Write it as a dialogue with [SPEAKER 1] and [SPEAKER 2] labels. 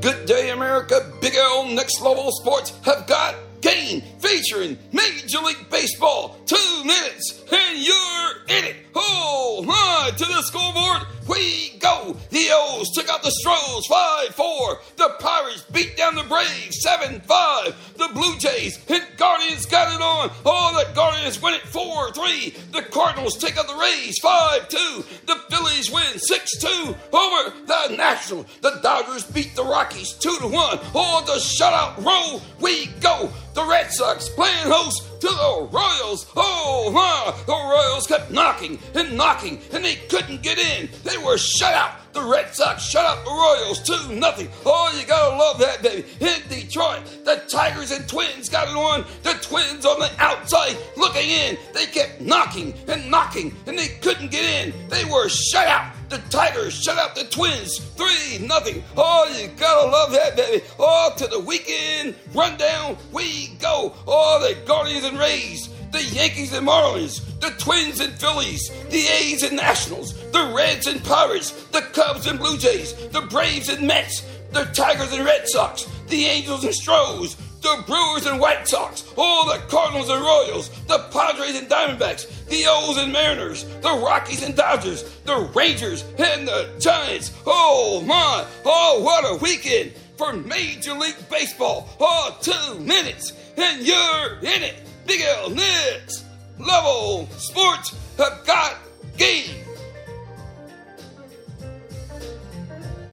[SPEAKER 1] Good Day America, Big L Next Level Sports have got game featuring Major League Baseball. Two minutes and you're in it. Oh my, to the scoreboard we go. The O's took out the Stros 5 4. The Pirates beat down the Braves 7 5. Blue Jays and Guardians got it on. Oh, the Guardians win it 4 3. The Cardinals take out the Rays 5 2. The Phillies win 6 2 over the Nationals. The Dodgers beat the Rockies 2 1. Oh, the shutout roll we go. The Red Sox playing host to the Royals. Oh, my. The Royals kept knocking and knocking, and they couldn't get in. They were shut out. The Red Sox shut out the Royals 2 nothing. Oh, you gotta love that, baby. In Detroit, the Tigers and Twins got it on. The Twins on the outside looking in. They kept knocking and knocking, and they couldn't get in. They were shut out. The Tigers shut out the Twins 3 nothing. Oh, you gotta love that, baby. Oh, to the weekend rundown we go. Oh, the Guardians and Rays the Yankees and Marlins, the Twins and Phillies, the A's and Nationals, the Reds and Pirates, the Cubs and Blue Jays, the Braves and Mets, the Tigers and Red Sox, the Angels and Stros, the Brewers and White Sox, all the Cardinals and Royals, the Padres and Diamondbacks, the O's and Mariners, the Rockies and Dodgers, the Rangers and the Giants. Oh my, oh what a weekend for Major League Baseball. Oh, two minutes and you're in it. Big L Next Level Sports have got game.